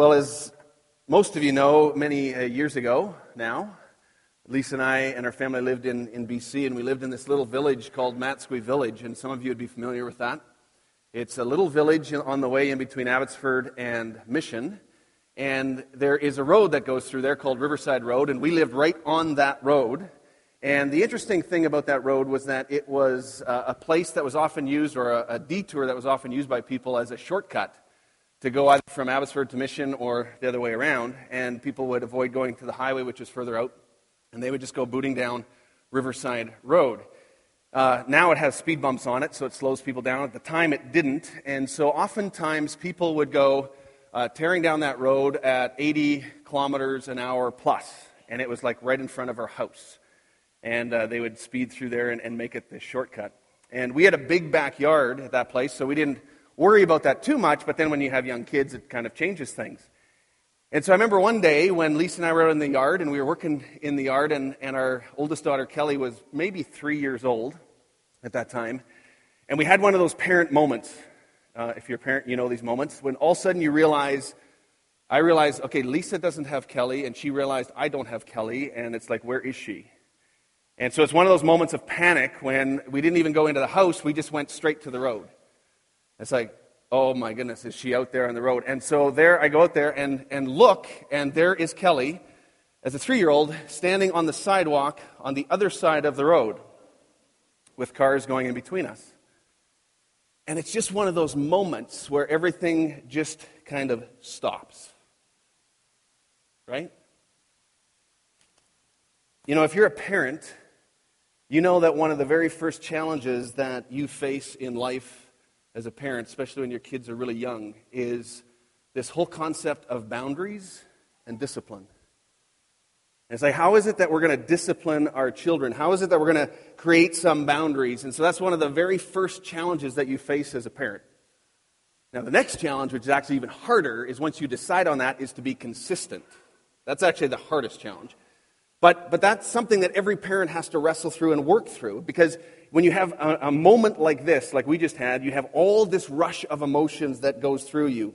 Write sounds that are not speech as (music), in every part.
Well, as most of you know, many uh, years ago now, Lisa and I and our family lived in, in BC, and we lived in this little village called Matsqui Village, and some of you would be familiar with that. It's a little village on the way in between Abbotsford and Mission, and there is a road that goes through there called Riverside Road, and we lived right on that road. And the interesting thing about that road was that it was uh, a place that was often used, or a, a detour that was often used by people as a shortcut to go either from Abbotsford to Mission or the other way around, and people would avoid going to the highway, which is further out, and they would just go booting down Riverside Road. Uh, now it has speed bumps on it, so it slows people down. At the time, it didn't, and so oftentimes people would go uh, tearing down that road at 80 kilometers an hour plus, and it was like right in front of our house. And uh, they would speed through there and, and make it this shortcut. And we had a big backyard at that place, so we didn't worry about that too much, but then when you have young kids, it kind of changes things. And so I remember one day when Lisa and I were out in the yard and we were working in the yard, and, and our oldest daughter, Kelly, was maybe three years old at that time. And we had one of those parent moments. Uh, if you're a parent, you know these moments when all of a sudden you realize, I realized, okay, Lisa doesn't have Kelly, and she realized I don't have Kelly, and it's like, where is she? And so it's one of those moments of panic when we didn't even go into the house, we just went straight to the road. It's like, oh my goodness, is she out there on the road? And so there I go out there and, and look, and there is Kelly as a three year old standing on the sidewalk on the other side of the road with cars going in between us. And it's just one of those moments where everything just kind of stops. Right? You know, if you're a parent, you know that one of the very first challenges that you face in life as a parent, especially when your kids are really young, is this whole concept of boundaries and discipline. And it's like, how is it that we're going to discipline our children? How is it that we're going to create some boundaries? And so that's one of the very first challenges that you face as a parent. Now, the next challenge, which is actually even harder, is once you decide on that, is to be consistent. That's actually the hardest challenge. But, but that's something that every parent has to wrestle through and work through because when you have a, a, moment like this, like we just had, you have all this rush of emotions that goes through you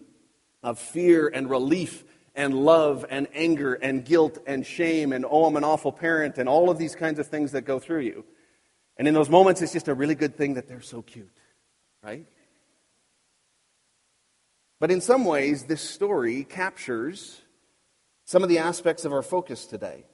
of fear and relief and love and anger and guilt and shame and, oh, I'm an awful parent and all of these kinds of things that go through you. And in those moments, it's just a really good thing that they're so cute, right? But in some ways, this story captures some of the aspects of our focus today.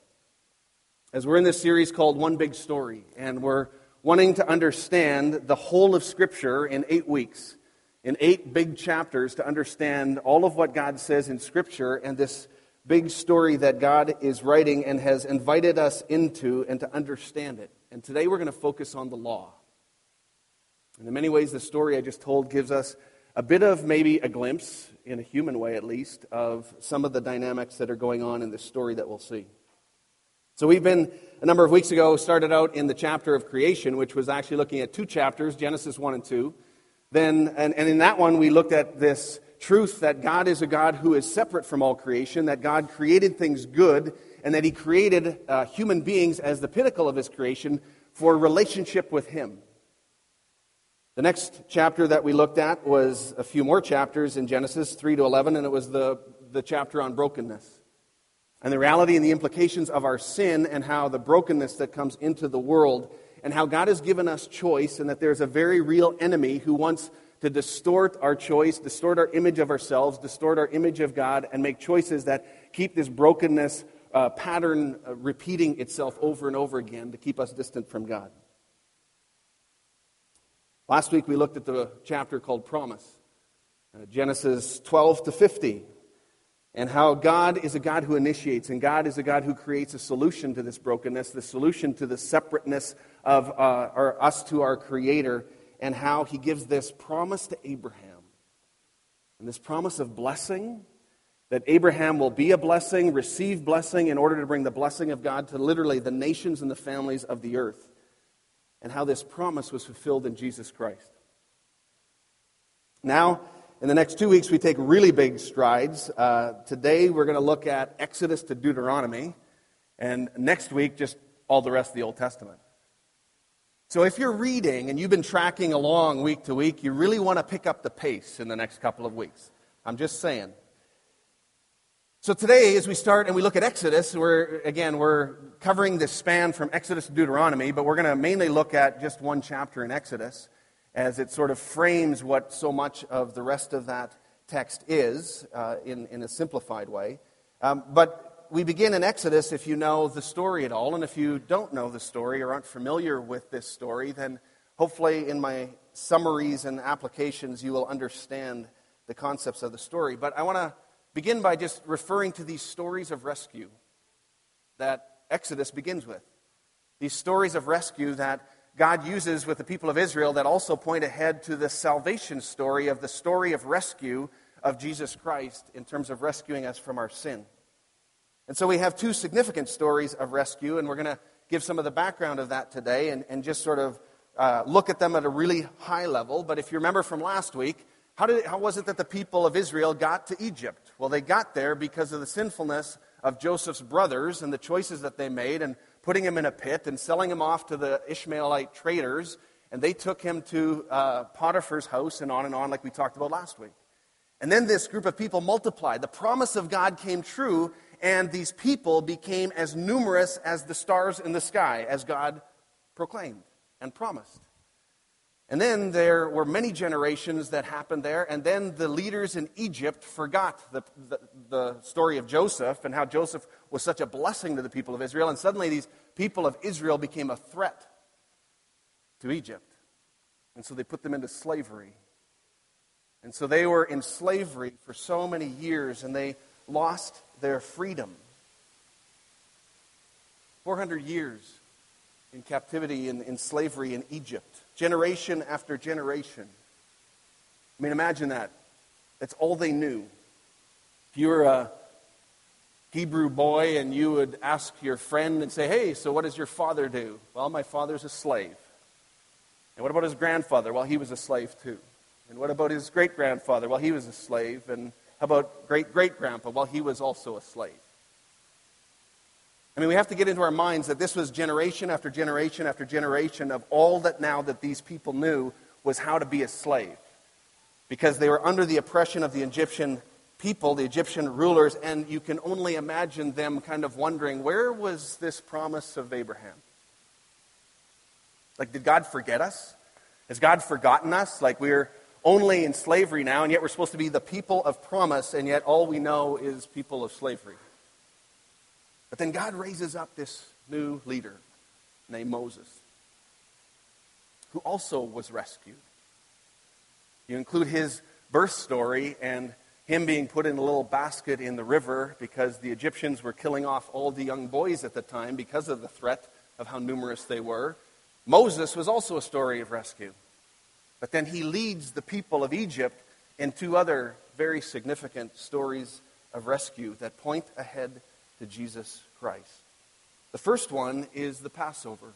As we're in this series called One Big Story, and we're wanting to understand the whole of Scripture in eight weeks, in eight big chapters, to understand all of what God says in Scripture and this big story that God is writing and has invited us into and to understand it. And today we're going to focus on the law. And in many ways, the story I just told gives us a bit of maybe a glimpse, in a human way at least, of some of the dynamics that are going on in this story that we'll see. So we've been, a number of weeks ago, started out in the chapter of creation, which was actually looking at two chapters, Genesis 1 and 2. Then, and, and in that one, we looked at this truth that God is a God who is separate from all creation, that God created things good, and that He created uh, human beings as the pinnacle of His creation for relationship with Him. The next chapter that we looked at was a few more chapters in Genesis 3 to 11, and it was the, the chapter on brokenness and the reality and the implications of our sin and how the brokenness that comes into the world and how God has given us choice and that there's a very real enemy who wants to distort our choice, distort our image of ourselves, distort our image of God, and make choices that keep this brokenness uh, pattern uh, repeating itself over and over again to keep us distant from God. Last week we looked at the chapter called Promise, uh, Genesis 12 to 50, and how God is a God who initiates, and God is a God who creates a solution to this brokenness, the solution to the separateness of uh, us to our Creator, and how He gives this promise to Abraham. And this promise of blessing, that Abraham will be a blessing, receive blessing in order to bring the blessing of God to literally the nations and the families of the earth, and how this promise was fulfilled in Jesus Christ. Now, in the next two weeks, we take really big strides. Uh, today, we're going to look at Exodus to Deuteronomy, and next week, just all the rest of the Old Testament. So, if you're reading and you've been tracking along week to week, you really want to pick up the pace in the next couple of weeks. I'm just saying. So today, as we start and we look at Exodus, we're, again, we're covering this span from Exodus to Deuteronomy, but we're going to mainly look at just one chapter in Exodus as it sort of frames what so much of the rest of that text is uh, in, in a simplified way. Um, but we begin in Exodus if you know the story at all, and if you don't know the story or aren't familiar with this story, then hopefully in my summaries and applications you will understand the concepts of the story. But I want to begin by just referring to these stories of rescue that Exodus begins with. These stories of rescue that God uses with the people of Israel that also point ahead to the salvation story of the story of rescue of Jesus Christ in terms of rescuing us from our sin. And so we have two significant stories of rescue, and we're going to give some of the background of that today and, and just sort of uh, look at them at a really high level. But if you remember from last week, how, did, how was it that the people of Israel got to Egypt? Well, they got there because of the sinfulness of Joseph's brothers and the choices that they made, and putting him in a pit and selling him off to the Ishmaelite traders. And they took him to uh, Potiphar's house and on and on, like we talked about last week. And then this group of people multiplied. The promise of God came true, and these people became as numerous as the stars in the sky, as God proclaimed and promised. And then there were many generations that happened there, and then the leaders in Egypt forgot the, the, the, story of Joseph and how Joseph was such a blessing to the people of Israel, and suddenly these people of Israel became a threat to Egypt. And so they put them into slavery. And so they were in slavery for so many years, and they lost their freedom. 400 years in captivity in, in slavery in Egypt generation after generation. I mean, imagine that. That's all they knew. If you were a Hebrew boy and you would ask your friend and say, Hey, so what does your father do? Well, my father's a slave. And what about his grandfather? Well, he was a slave too. And what about his great grandfather? Well, he was a slave. And how about great great grandpa? Well, he was also a slave. I mean, we have to get into our minds that this was generation after generation after generation of all that now that these people knew was how to be a slave. Because they were under the oppression of the Egyptian people, the Egyptian rulers, and you can only imagine them kind of wondering where was this promise of Abraham? Like, did God forget us? Has God forgotten us? Like, we're only in slavery now, and yet we're supposed to be the people of promise, and yet all we know is people of slavery. But then God raises up this new leader named Moses, who also was rescued. You include his birth story and him being put in a little basket in the river because the Egyptians were killing off all the young boys at the time because of the threat of how numerous they were. Moses was also a story of rescue. But then he leads the people of Egypt in two other very significant stories of rescue that point ahead to Jesus Christ. The first one is the Passover.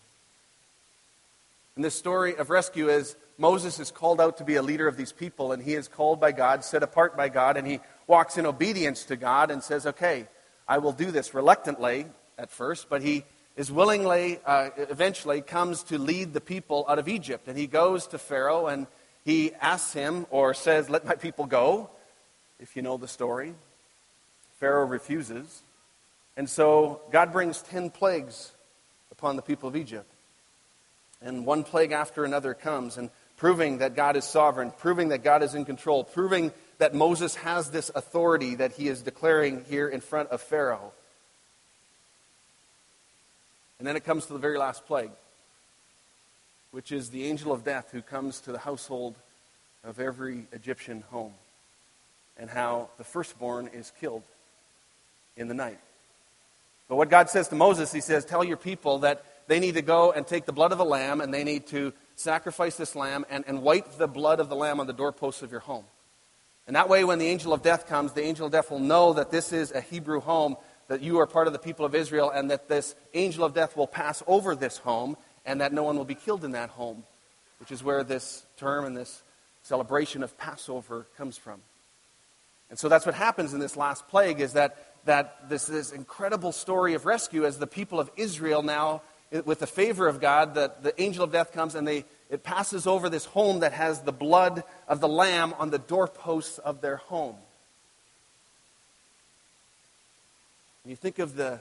And this story of rescue is Moses is called out to be a leader of these people, and he is called by God, set apart by God, and he walks in obedience to God and says, Okay, I will do this reluctantly at first, but he is willingly, uh, eventually comes to lead the people out of Egypt. And he goes to Pharaoh and he asks him, or says, Let my people go, if you know the story. Pharaoh refuses. And so God brings 10 plagues upon the people of Egypt. And one plague after another comes, and proving that God is sovereign, proving that God is in control, proving that Moses has this authority that he is declaring here in front of Pharaoh. And then it comes to the very last plague, which is the angel of death who comes to the household of every Egyptian home, and how the firstborn is killed in the night. But what God says to Moses, he says, Tell your people that they need to go and take the blood of the lamb and they need to sacrifice this lamb and, and wipe the blood of the lamb on the doorposts of your home. And that way, when the angel of death comes, the angel of death will know that this is a Hebrew home, that you are part of the people of Israel, and that this angel of death will pass over this home, and that no one will be killed in that home, which is where this term and this celebration of Passover comes from. And so that's what happens in this last plague is that that this, this incredible story of rescue as the people of Israel now, eh, with the favor of God, that the angel of death comes and they, it passes over this home that has the blood of the lamb on the doorposts of their home. And you think of the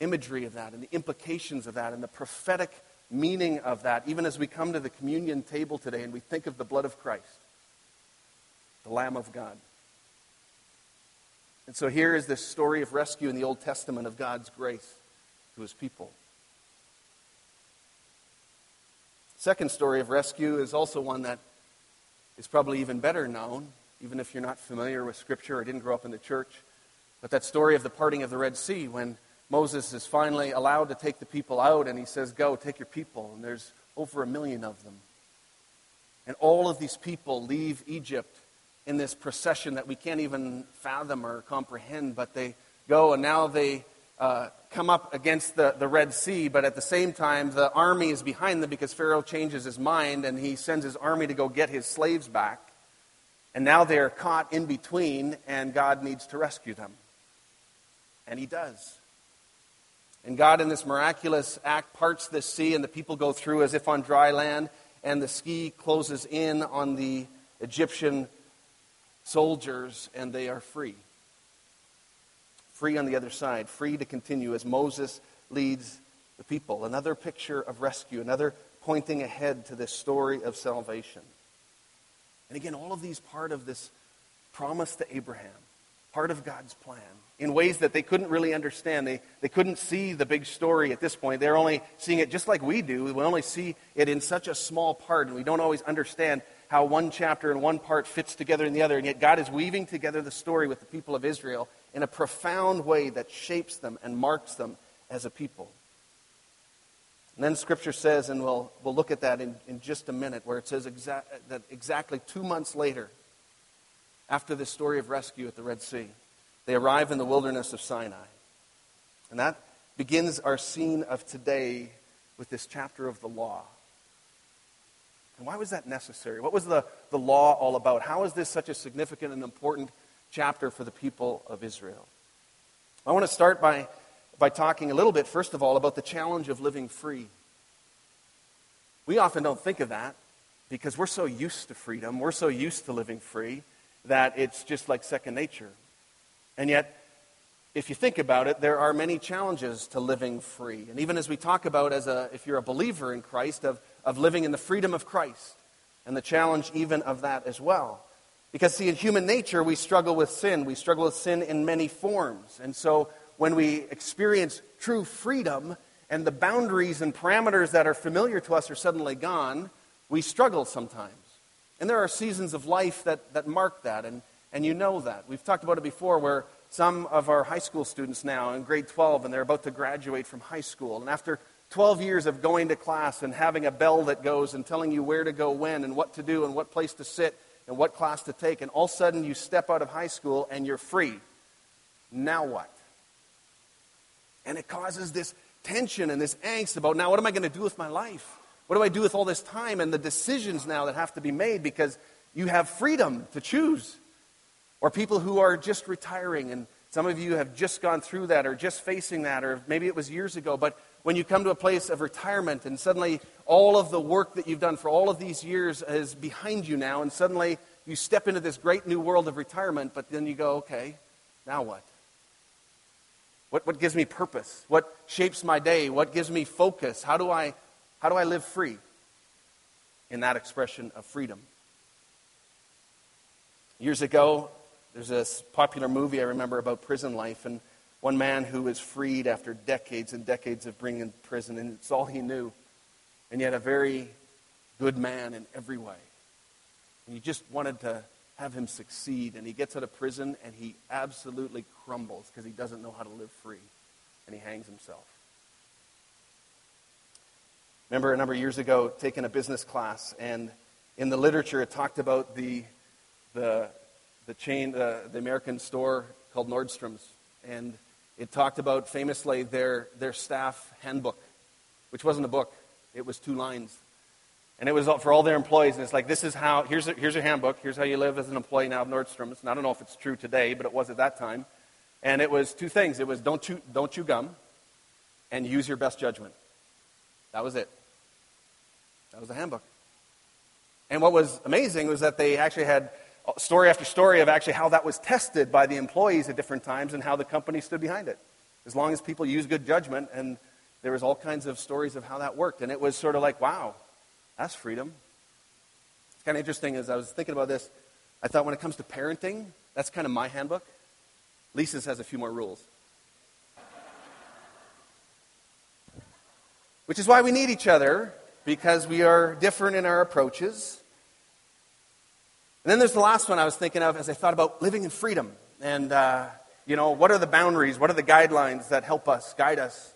imagery of that and the implications of that and the prophetic meaning of that, even as we come to the communion table today and we think of the blood of Christ, the Lamb of God. And so here is this story of rescue in the Old Testament of God's grace to his people. Second story of rescue is also one that is probably even better known, even if you're not familiar with Scripture or didn't grow up in the church. But that story of the parting of the Red Sea when Moses is finally allowed to take the people out and he says, Go, take your people. And there's over a million of them. And all of these people leave Egypt in this procession that we can't even fathom or comprehend, but they go and now they uh, come up against the, the Red Sea, but at the same time, the army is behind them because Pharaoh changes his mind and he sends his army to go get his slaves back. And now they're caught in between, and God needs to rescue them. And he does. And God, in this miraculous act, parts the sea, and the people go through as if on dry land, and the sea closes in on the Egyptian soldiers, and they are free. Free on the other side, free to continue as Moses leads the people. Another picture of rescue, another pointing ahead to this story of salvation. And again, all of these part of this promise to Abraham, part of God's plan, in ways that they couldn't really understand. They, they couldn't see the big story at this point. They're only seeing it just like we do. We only see it in such a small part, and we don't always understand how one chapter and one part fits together in the other. And yet, God is weaving together the story with the people of Israel in a profound way that shapes them and marks them as a people. And then Scripture says, and we'll, we'll look at that in, in just a minute, where it says that exactly two months later, after the story of rescue at the Red Sea, they arrive in the wilderness of Sinai. And that begins our scene of today with this chapter of the law. And why was that necessary? What was the, the law all about? How is this such a significant and important chapter for the people of Israel? I want to start by, by talking a little bit, first of all, about the challenge of living free. We often don't think of that because we're so used to freedom, we're so used to living free, that it's just like second nature. And yet, if you think about it, there are many challenges to living free. And even as we talk about, as a, if you're a believer in Christ, of, of living in the freedom of Christ, and the challenge even of that as well. Because, see, in human nature, we struggle with sin. We struggle with sin in many forms. And so, when we experience true freedom and the boundaries and parameters that are familiar to us are suddenly gone, we struggle sometimes. And there are seasons of life that, that mark that, and, and you know that. We've talked about it before where some of our high school students now in grade 12 and they're about to graduate from high school. And after 12 years of going to class and having a bell that goes and telling you where to go when and what to do and what place to sit and what class to take, and all of a sudden you step out of high school and you're free. Now what? And it causes this tension and this angst about now what am I going to do with my life? What do I do with all this time and the decisions now that have to be made because you have freedom to choose? Or people who are just retiring, and some of you have just gone through that or just facing that, or maybe it was years ago, but when you come to a place of retirement and suddenly all of the work that you've done for all of these years is behind you now, and suddenly you step into this great new world of retirement, but then you go, okay, now what? What, what gives me purpose? What shapes my day? What gives me focus? How do I, how do I live free in that expression of freedom? Years ago, there's this popular movie I remember about prison life, and one man who was freed after decades and decades of being in prison, and it's all he knew, and yet a very good man in every way. And you just wanted to have him succeed, and he gets out of prison, and he absolutely crumbles because he doesn't know how to live free, and he hangs himself. Remember a number of years ago taking a business class, and in the literature it talked about the, the the chain, uh, the American store called Nordstrom's, and it talked about famously their, their staff handbook, which wasn't a book, it was two lines. And it was for all their employees, and it's like, this is how, here's a, here's a handbook, here's how you live as an employee now of Nordstrom's. And I don't know if it's true today, but it was at that time. And it was two things. It was don't chew, don't chew gum and use your best judgment. That was it. That was the handbook. And what was amazing was that they actually had story after story of actually how that was tested by the employees at different times and how the company stood behind it. As long as people use good judgment, and there was all kinds of stories of how that worked. And it was sort of like, wow, that's freedom. It's kind of interesting as I was thinking about this. I thought when it comes to parenting, that's kind of my handbook. Lisa's has a few more rules. Which is why we need each other, because we are different in our approaches. And then there's the last one I was thinking of as I thought about living in freedom. And, uh, you know, what are the boundaries? What are the guidelines that help us, guide us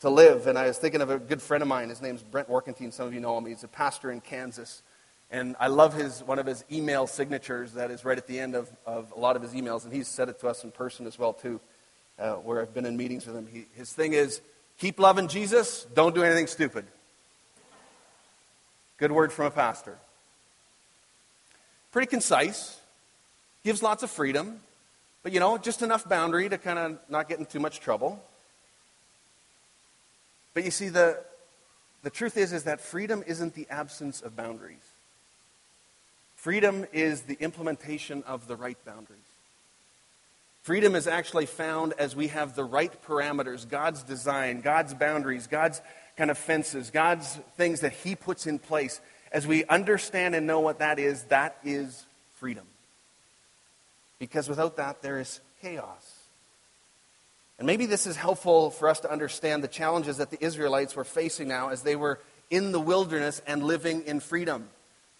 to live? And I was thinking of a good friend of mine. His name's Brent Workentine. Some of you know him. He's a pastor in Kansas. And I love his, one of his email signatures that is right at the end of, of a lot of his emails. And he's said it to us in person as well, too, uh, where I've been in meetings with him. He, his thing is keep loving Jesus, don't do anything stupid. Good word from a pastor. Pretty concise, gives lots of freedom, but you know, just enough boundary to kind of not get in too much trouble. But you see, the, the truth is, is that freedom isn't the absence of boundaries. Freedom is the implementation of the right boundaries. Freedom is actually found as we have the right parameters, God's design, God's boundaries, God's kind of fences, God's things that He puts in place. As we understand and know what that is, that is freedom. Because without that, there is chaos. And maybe this is helpful for us to understand the challenges that the Israelites were facing now as they were in the wilderness and living in freedom.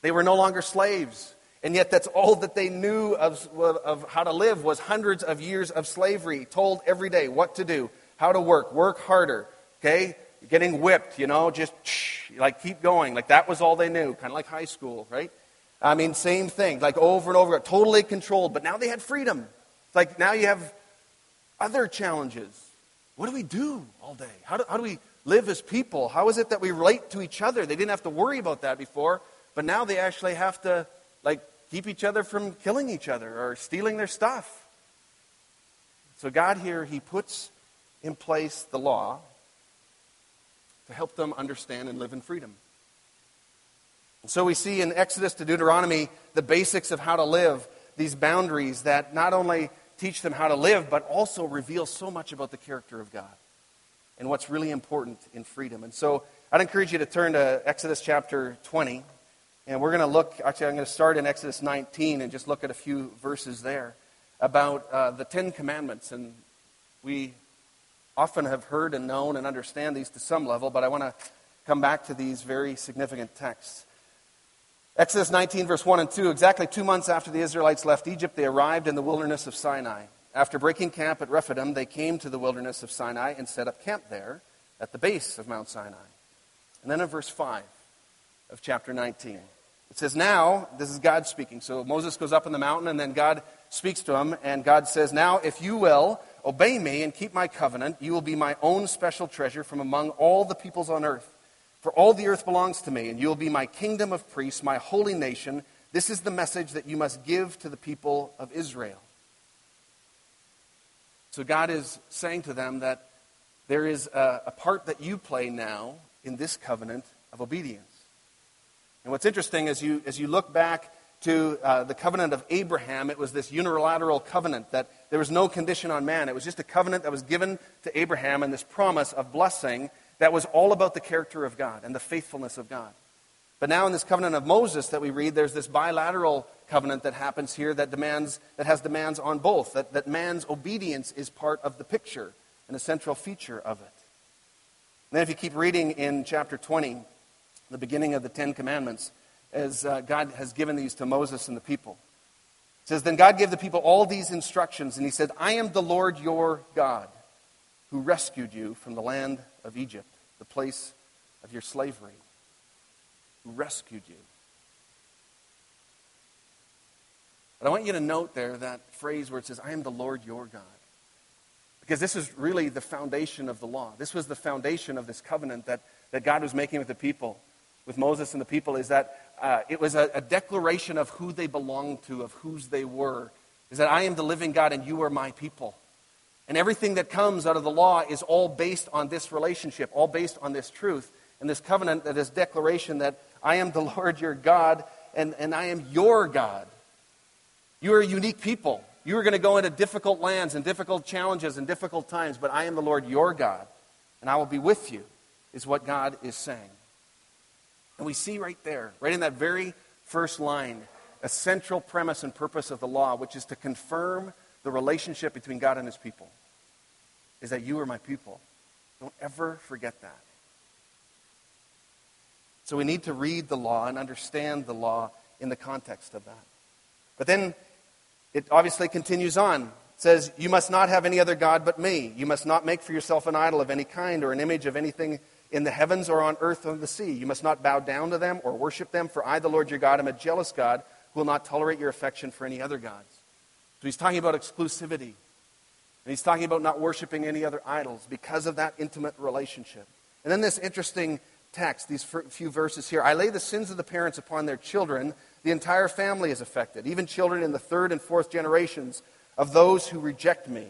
They were no longer slaves. And yet, that's all that they knew of, of how to live was hundreds of years of slavery, told every day what to do, how to work, work harder, okay? Getting whipped, you know, just like keep going. Like that was all they knew, kind of like high school, right? I mean, same thing, like over and over, totally controlled. But now they had freedom. It's like now you have other challenges. What do we do all day? How do, how do we live as people? How is it that we relate to each other? They didn't have to worry about that before. But now they actually have to, like, keep each other from killing each other or stealing their stuff. So God here, He puts in place the law to help them understand and live in freedom. And so we see in Exodus to Deuteronomy the basics of how to live, these boundaries that not only teach them how to live, but also reveal so much about the character of God and what's really important in freedom. And so I'd encourage you to turn to Exodus chapter 20. And we're going to look, actually, I'm going to start in Exodus 19 and just look at a few verses there about uh, the Ten Commandments. And we often have heard and known and understand these to some level, but I want to come back to these very significant texts. Exodus 19, verse 1 and 2 exactly two months after the Israelites left Egypt, they arrived in the wilderness of Sinai. After breaking camp at Rephidim, they came to the wilderness of Sinai and set up camp there at the base of Mount Sinai. And then in verse 5 of chapter 19. It says, Now, this is God speaking. So Moses goes up on the mountain, and then God speaks to him, and God says, Now, if you will obey me and keep my covenant, you will be my own special treasure from among all the peoples on earth. For all the earth belongs to me, and you will be my kingdom of priests, my holy nation. This is the message that you must give to the people of Israel. So God is saying to them that there is a, a part that you play now in this covenant of obedience. And what's interesting as you, as you look back to uh, the covenant of Abraham, it was this unilateral covenant that there was no condition on man. It was just a covenant that was given to Abraham and this promise of blessing that was all about the character of God and the faithfulness of God. But now in this covenant of Moses that we read, there's this bilateral covenant that happens here that demands that has demands on both, that, that man's obedience is part of the picture and a central feature of it. And then if you keep reading in chapter 20, the beginning of the Ten Commandments, as uh, God has given these to Moses and the people. It says, Then God gave the people all these instructions, and he said, I am the Lord your God, who rescued you from the land of Egypt, the place of your slavery, who rescued you. But I want you to note there that phrase where it says, I am the Lord your God. Because this is really the foundation of the law. This was the foundation of this covenant that, that God was making with the people with Moses and the people is that uh, it was a, a declaration of who they belonged to, of whose they were. Is that I am the living God and you are my people. And everything that comes out of the law is all based on this relationship, all based on this truth and this covenant, that this declaration that I am the (laughs) Lord your God and, and I am your God. You are a unique people. You are going to go into difficult lands and difficult challenges and difficult times, but I am the Lord your God, and I will be with you, is what God is saying. And we see right there, right in that very first line, a central premise and purpose of the law, which is to confirm the relationship between God and his people, is that you are my people. Don't ever forget that. So we need to read the law and understand the law in the context of that. But then it obviously continues on. It says, You must not have any other God but me. You must not make for yourself an idol of any kind or an image of anything in the heavens or on earth or the sea. You must not bow down to them or worship them, for I, the Lord your God, am a jealous God who will not tolerate your affection for any other gods. So he's talking about exclusivity. And he's talking about not worshiping any other idols because of that intimate relationship. And then this interesting text, these few verses here I lay the sins of the parents upon their children. The entire family is affected, even children in the third and fourth generations of those who reject me.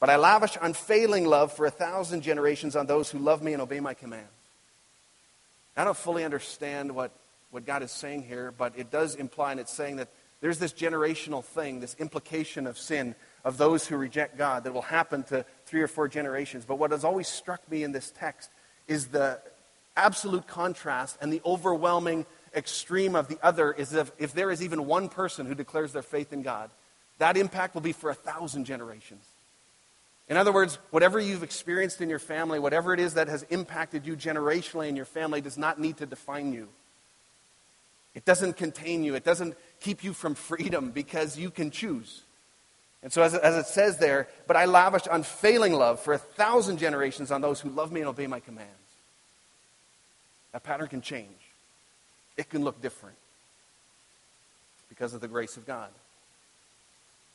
But I lavish unfailing love for a thousand generations on those who love me and obey my commands. I don't fully understand what, what God is saying here, but it does imply, and it's saying that there's this generational thing, this implication of sin of those who reject God that will happen to three or four generations. But what has always struck me in this text is the absolute contrast and the overwhelming extreme of the other is if, if there is even one person who declares their faith in God, that impact will be for a thousand generations. In other words, whatever you've experienced in your family, whatever it is that has impacted you generationally in your family, does not need to define you. It doesn't contain you, it doesn't keep you from freedom because you can choose. And so, as, as it says there, but I lavish unfailing love for a thousand generations on those who love me and obey my commands. That pattern can change, it can look different because of the grace of God.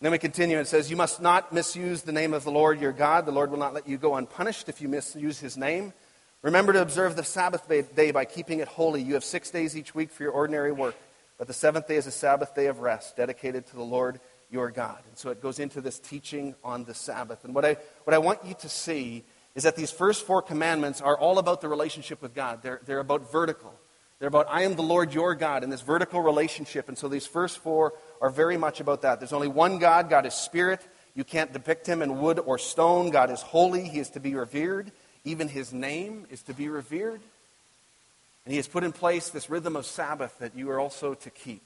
Then we continue. It says, You must not misuse the name of the Lord your God. The Lord will not let you go unpunished if you misuse his name. Remember to observe the Sabbath day by keeping it holy. You have six days each week for your ordinary work, but the seventh day is a Sabbath day of rest, dedicated to the Lord your God. And so it goes into this teaching on the Sabbath. And what I, what I want you to see is that these first four commandments are all about the relationship with God. They're, they're about vertical. They're about, I am the Lord your God, in this vertical relationship. And so these first four are very much about that. There's only one God. God is spirit. You can't depict him in wood or stone. God is holy. He is to be revered. Even his name is to be revered. And he has put in place this rhythm of Sabbath that you are also to keep.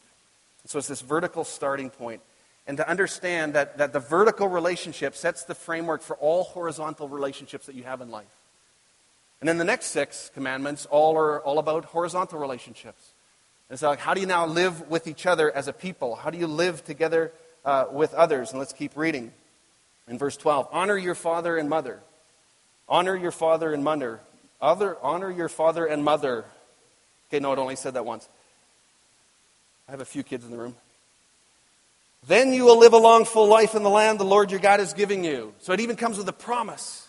So it's this vertical starting point. And to understand that, that the vertical relationship sets the framework for all horizontal relationships that you have in life. And then the next six commandments all are all about horizontal relationships. And so, like, how do you now live with each other as a people? How do you live together uh, with others? And let's keep reading. In verse 12, honor your father and mother. Honor your father and mother. Other, honor your father and mother. Okay, no, it only said that once. I have a few kids in the room. Then you will live a long, full life in the land the Lord your God is giving you. So it even comes with a promise,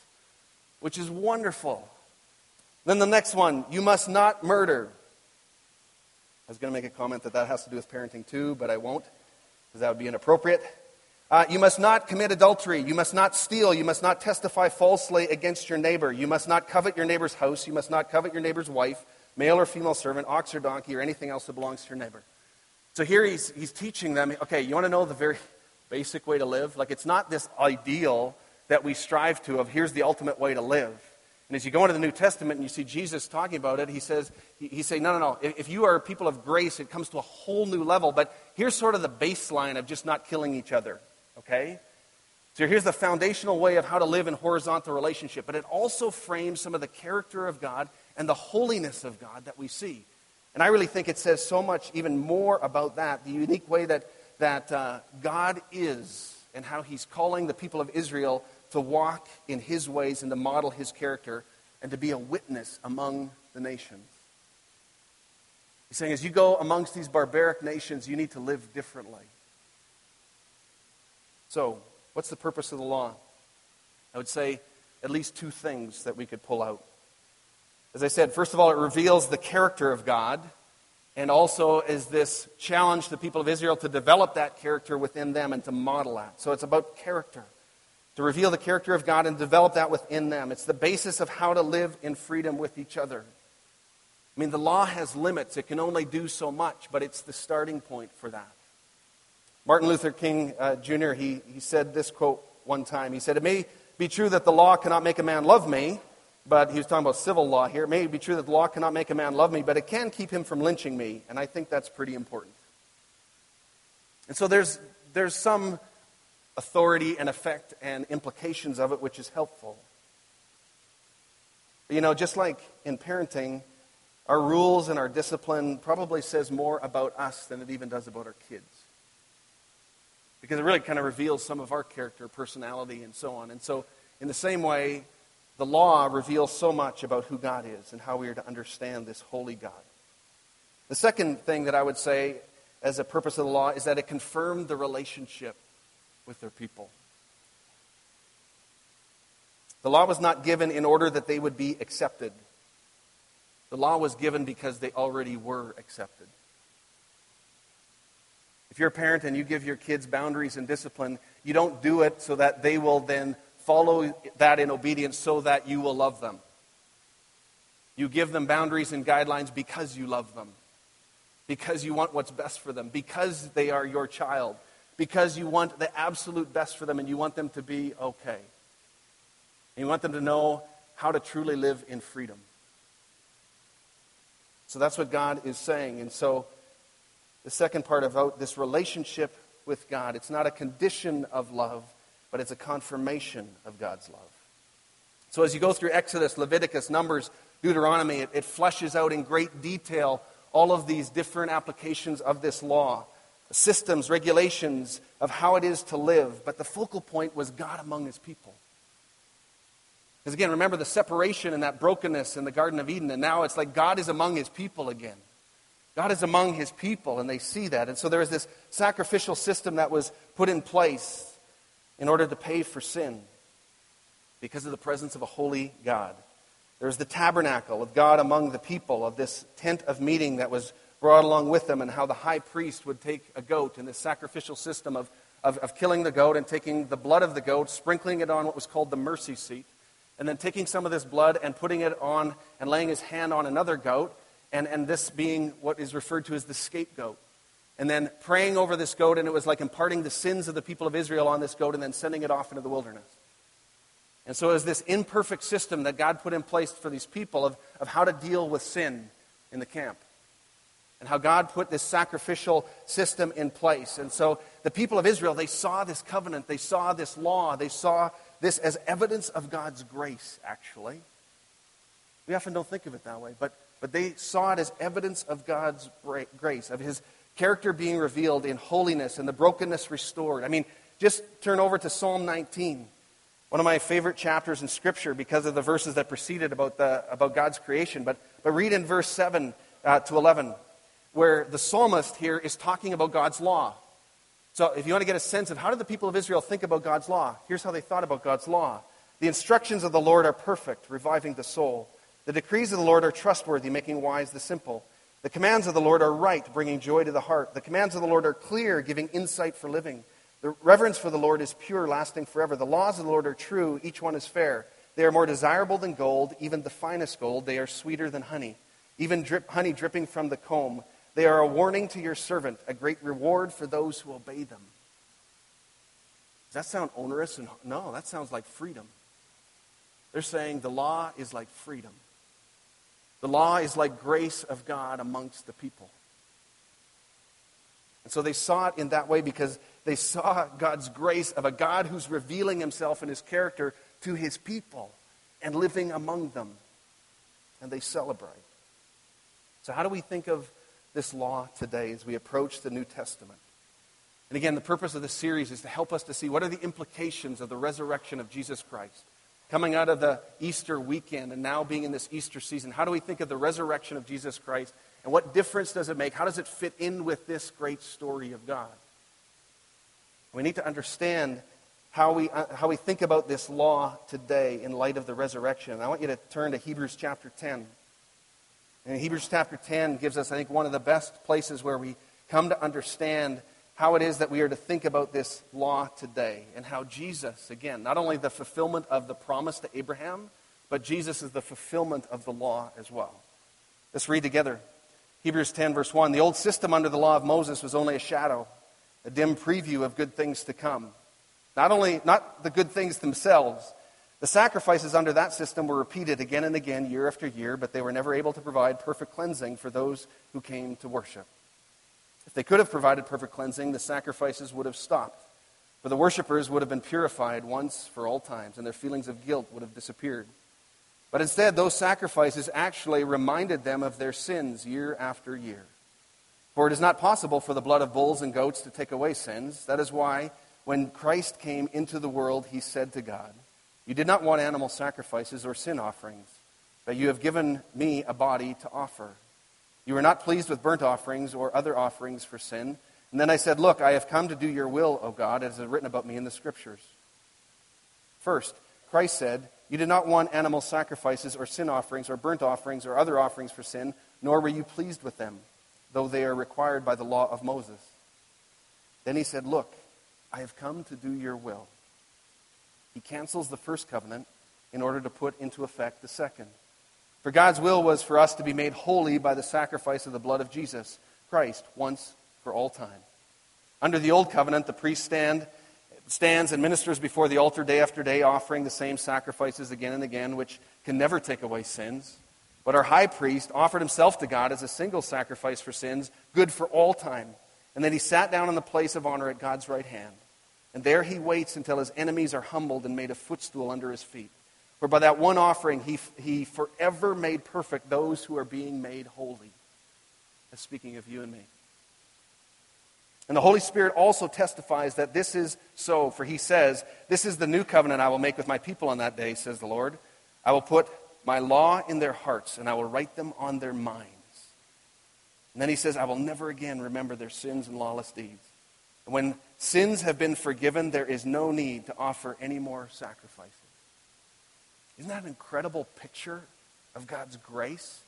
which is wonderful. Then the next one, you must not murder. I was going to make a comment that that has to do with parenting too, but I won't, because that would be inappropriate. Uh, you must not commit adultery. You must not steal. You must not testify falsely against your neighbor. You must not covet your neighbor's house. You must not covet your neighbor's wife, male or female servant, ox or donkey, or anything else that belongs to your neighbor. So here he's, he's teaching them okay, you want to know the very basic way to live? Like, it's not this ideal that we strive to of here's the ultimate way to live. And as you go into the New Testament and you see Jesus talking about it, he says, he, saying, no, no, no. If, if you are people of grace, it comes to a whole new level. But here's sort of the baseline of just not killing each other, okay? So here's the foundational way of how to live in horizontal relationship. But it also frames some of the character of God and the holiness of God that we see. And I really think it says so much even more about that, the unique way that, that uh, God is and how he's calling the people of Israel to walk in his ways and to model his character and to be a witness among the nations. He's saying, as you go amongst these barbaric nations, you need to live differently. So, what's the purpose of the law? I would say at least two things that we could pull out. As I said, first of all, it reveals the character of God, and also is this challenge to the people of Israel to develop that character within them and to model that. So it's about character to reveal the character of God and develop that within them. It's the basis of how to live in freedom with each other. I mean, the law has limits, it can only do so much, but it's the starting point for that. Martin Luther King uh, Jr., he, he said this quote one time. He said, It may be true that the law cannot make a man love me, but he was talking about civil law here. It may be true that the law cannot make a man love me, but it can keep him from lynching me, and I think that's pretty important. And so there's, there's some authority and effect and implications of it, which is helpful. But, you know, just like in parenting, our rules and our discipline probably says more about us than it even does about our kids. Because it really kind of reveals some of our character, personality, and so on. And so, in the same way, the law reveals so much about who God is and how we are to understand this holy God. The second thing that I would say as a purpose of the law is that it confirmed the relationship with their people. The law was not given in order that they would be accepted. The law was given because they already were accepted. If you're a parent and you give your kids boundaries and discipline, you don't do it so that they will then follow that in obedience so that you will love them. You give them boundaries and guidelines because you love them, because you want what's best for them, because they are your child, because you want the absolute best for them and you want them to be okay. And you want them to know how to truly live in freedom. So that's what God is saying. And so the second part about this relationship with God, it's not a condition of love but it's a confirmation of God's love. So as you go through Exodus, Leviticus, Numbers, Deuteronomy, it, it fleshes out in great detail all of these different applications of this law, systems, regulations of how it is to live. But the focal point was God among his people. Because again, remember the separation and that brokenness in the Garden of Eden, and now it's like God is among his people again. God is among his people, and they see that. And so there is this sacrificial system that was put in place in order to pay for sin because of the presence of a holy God. There's the tabernacle of God among the people, of this tent of meeting that was brought along with them, and how the high priest would take a goat in this sacrificial system of, of, of killing the goat and taking the blood of the goat, sprinkling it on what was called the mercy seat, and then taking some of this blood and putting it on and laying his hand on another goat, and, and this being what is referred to as the scapegoat and then praying over this goat, and it was like imparting the sins of the people of Israel on this goat and then sending it off into the wilderness. And so it was this imperfect system that God put in place for these people of, of how to deal with sin in the camp. And how God put this sacrificial system in place. And so the people of Israel, they saw this covenant, they saw this law, they saw this as evidence of God's grace, actually. We often don't think of it that way, but, but they saw it as evidence of God's grace, of His character being revealed in holiness and the brokenness restored. I mean, just turn over to Psalm 19, one of my favorite chapters in Scripture because of the verses that preceded about, the, about God's creation. But, but read in verse 7 uh, to 11, where the psalmist here is talking about God's law. So, if you want to get a sense of how did the people of Israel think about God's law, here's how they thought about God's law. The instructions of the Lord are perfect, reviving the soul. The decrees of the Lord are trustworthy, making wise the simple. The commands of the Lord are right, bringing joy to the heart. The commands of the Lord are clear, giving insight for living. The reverence for the Lord is pure, lasting forever. The laws of the Lord are true, each one is fair. They are more desirable than gold, even the finest gold. They are sweeter than honey, even drip, honey dripping from the comb. They are a warning to your servant, a great reward for those who obey them. Does that sound onerous? And, no, that sounds like freedom. They're saying the law is like freedom. The law is like grace of God amongst the people. And so they saw it in that way because they saw God's grace of a God who's revealing himself and his character to his people and living among them. And they celebrate. So, how do we think of this law today as we approach the New Testament? And again, the purpose of this series is to help us to see what are the implications of the resurrection of Jesus Christ coming out of the Easter weekend and now being in this Easter season, how do we think of the resurrection of Jesus Christ? And what difference does it make? How does it fit in with this great story of God? We need to understand how we, uh, how we think about this law today in light of the resurrection. I want you to turn to Hebrews chapter 10. And Hebrews chapter 10 gives us, I think, one of the best places where we come to understand how it is that we are to think about this law today and how Jesus, again, not only the fulfillment of the promise to Abraham, but Jesus is the fulfillment of the law as well. Let's read together. Hebrews 10, verse 1. The old system under the law of Moses was only a shadow, a dim preview of good things to come. Not only, not the good things themselves, the sacrifices under that system were repeated again and again, year after year, but they were never able to provide perfect cleansing for those who came to worship. If they could have provided perfect cleansing, the sacrifices would have stopped. For the worshippers would have been purified once for all times, and their feelings of guilt would have disappeared. But instead, those sacrifices actually reminded them of their sins year after year. For it is not possible for the blood of bulls and goats to take away sins. That is why, when Christ came into the world, he said to God, You did not want animal sacrifices or sin offerings, but you have given me a body to offer. You were not pleased with burnt offerings or other offerings for sin. And then I said, Look, I have come to do your will, O God, as is written about me in the Scriptures. First, Christ said, You did not want animal sacrifices or sin offerings or burnt offerings or other offerings for sin, nor were you pleased with them, though they are required by the law of Moses. Then he said, Look, I have come to do your will. He cancels the first covenant in order to put into effect the second. For God's will was for us to be made holy by the sacrifice of the blood of Jesus Christ once for all time. Under the old covenant, the priest stand, stands and ministers before the altar day after day, offering the same sacrifices again and again, which can never take away sins. But our high priest offered himself to God as a single sacrifice for sins, good for all time. And then he sat down in the place of honor at God's right hand. And there he waits until his enemies are humbled and made a footstool under his feet. For by that one offering, he, he forever made perfect those who are being made holy. That's speaking of you and me. And the Holy Spirit also testifies that this is so, for he says, This is the new covenant I will make with my people on that day, says the Lord. I will put my law in their hearts, and I will write them on their minds. And then he says, I will never again remember their sins and lawless deeds. When sins have been forgiven, there is no need to offer any more sacrifices. Isn't that an incredible picture of God's grace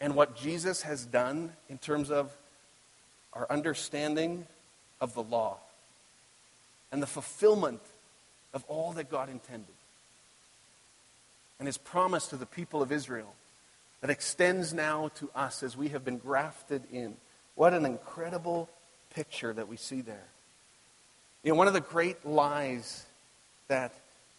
and what Jesus has done in terms of our understanding of the law and the fulfillment of all that God intended. And his promise to the people of Israel that extends now to us as we have been grafted in. What an incredible picture that we see there. You know, one of the great lies that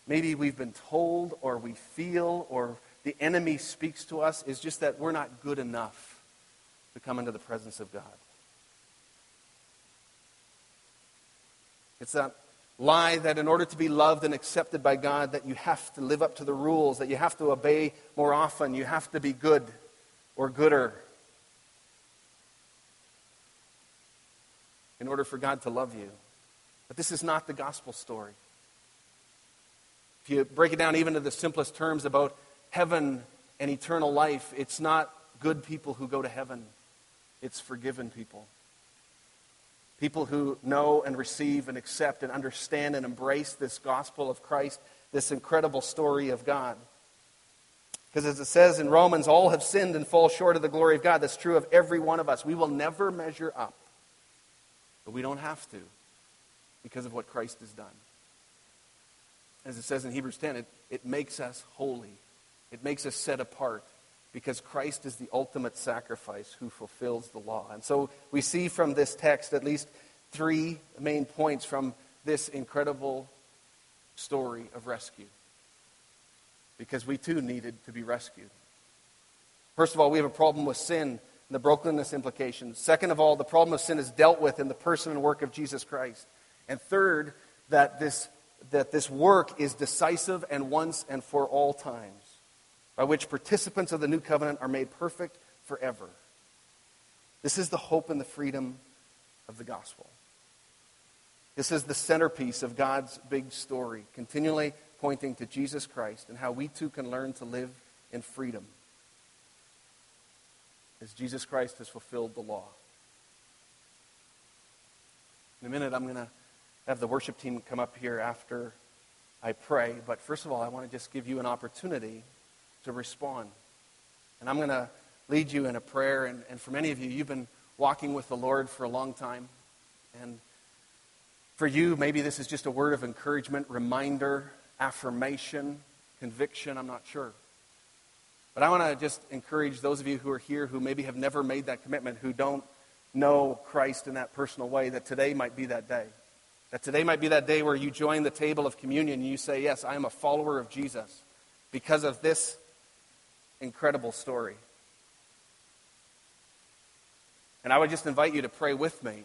maybe we've been told or we feel or the enemy speaks to us is just that we're not good enough to come into the presence of God. It's that lie that in order to be loved and accepted by God, that you have to live up to the rules, that you have to obey more often, you have to be good or gooder in order for God to love you. But this is not the gospel story. If you break it down even to the simplest terms about heaven and eternal life, it's not good people who go to heaven, it's forgiven people. People who know and receive and accept and understand and embrace this gospel of Christ, this incredible story of God. Because as it says in Romans, all have sinned and fall short of the glory of God. That's true of every one of us. We will never measure up. But we don't have to because of what Christ has done. As it says in Hebrews 10, it, it makes us holy, it makes us set apart because Christ is the ultimate sacrifice who fulfills the law. And so we see from this text at least three main points from this incredible story of rescue. Because we too needed to be rescued. First of all, we have a problem with sin and the brokenness implications. Second of all, the problem of sin is dealt with in the person and work of Jesus Christ. And third, that this, that this work is decisive and once and for all times by which participants of the new covenant are made perfect forever. This is the hope and the freedom of the gospel. This is the centerpiece of God's big story, continually pointing to Jesus Christ and how we too can learn to live in freedom as Jesus Christ has fulfilled the law. In a minute, I'm going to have the worship team come up here after I pray. But first of all, I want to just give you an opportunity to respond. And I'm going to lead you in a prayer. And, and for many of you, you've been walking with the Lord for a long time. And for you, maybe this is just a word of encouragement, reminder, affirmation, conviction. I'm not sure. But I want to just encourage those of you who are here who maybe have never made that commitment, who don't know Christ in that personal way, that today might be that day. That today might be that day where you join the table of communion and you say, Yes, I am a follower of Jesus because of this incredible story. And I would just invite you to pray with me.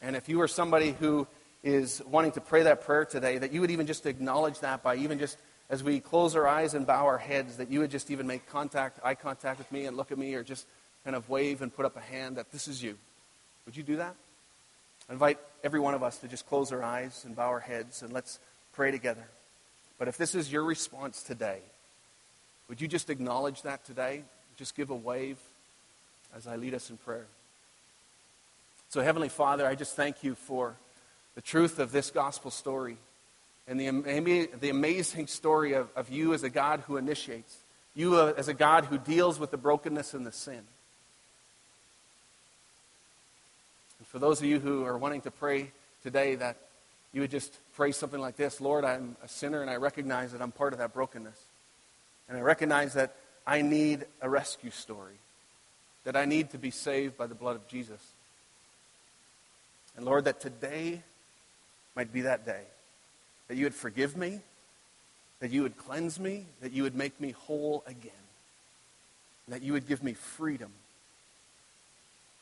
And if you are somebody who is wanting to pray that prayer today, that you would even just acknowledge that by even just as we close our eyes and bow our heads, that you would just even make contact, eye contact with me and look at me or just kind of wave and put up a hand that this is you. Would you do that? I invite every one of us to just close our eyes and bow our heads and let's pray together. But if this is your response today, would you just acknowledge that today? Just give a wave as I lead us in prayer. So, Heavenly Father, I just thank you for the truth of this gospel story and the, the amazing story of, of you as a God who initiates, you uh, as a God who deals with the brokenness and the sin. And for those of you who are wanting to pray today, that you would just pray something like this Lord, I'm a sinner and I recognize that I'm part of that brokenness. And I recognize that I need a rescue story, that I need to be saved by the blood of Jesus. And Lord, that today might be that day. That you would forgive me, that you would cleanse me, that you would make me whole again, that you would give me freedom.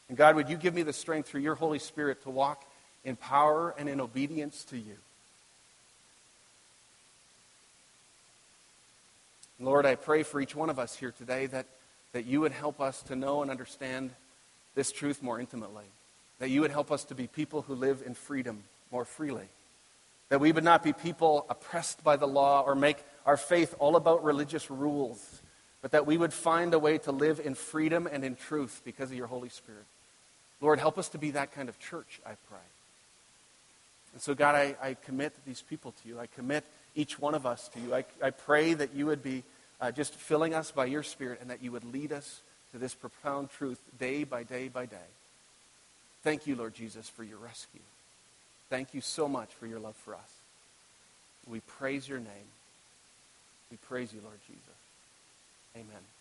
And God, would you give me the strength through your Holy Spirit to walk in power and in obedience to you? Lord, I pray for each one of us here today that, that you would help us to know and understand this truth more intimately. That you would help us to be people who live in freedom more freely. That we would not be people oppressed by the law or make our faith all about religious rules, but that we would find a way to live in freedom and in truth because of your Holy Spirit. Lord, help us to be that kind of church, I pray. And so, God, I, I commit these people to you. I commit each one of us to you. I, I pray that you would be uh, just filling us by your Spirit and that you would lead us to this profound truth day by day by day. Thank you, Lord Jesus, for your rescue. Thank you so much for your love for us. We praise your name. We praise you, Lord Jesus. Amen.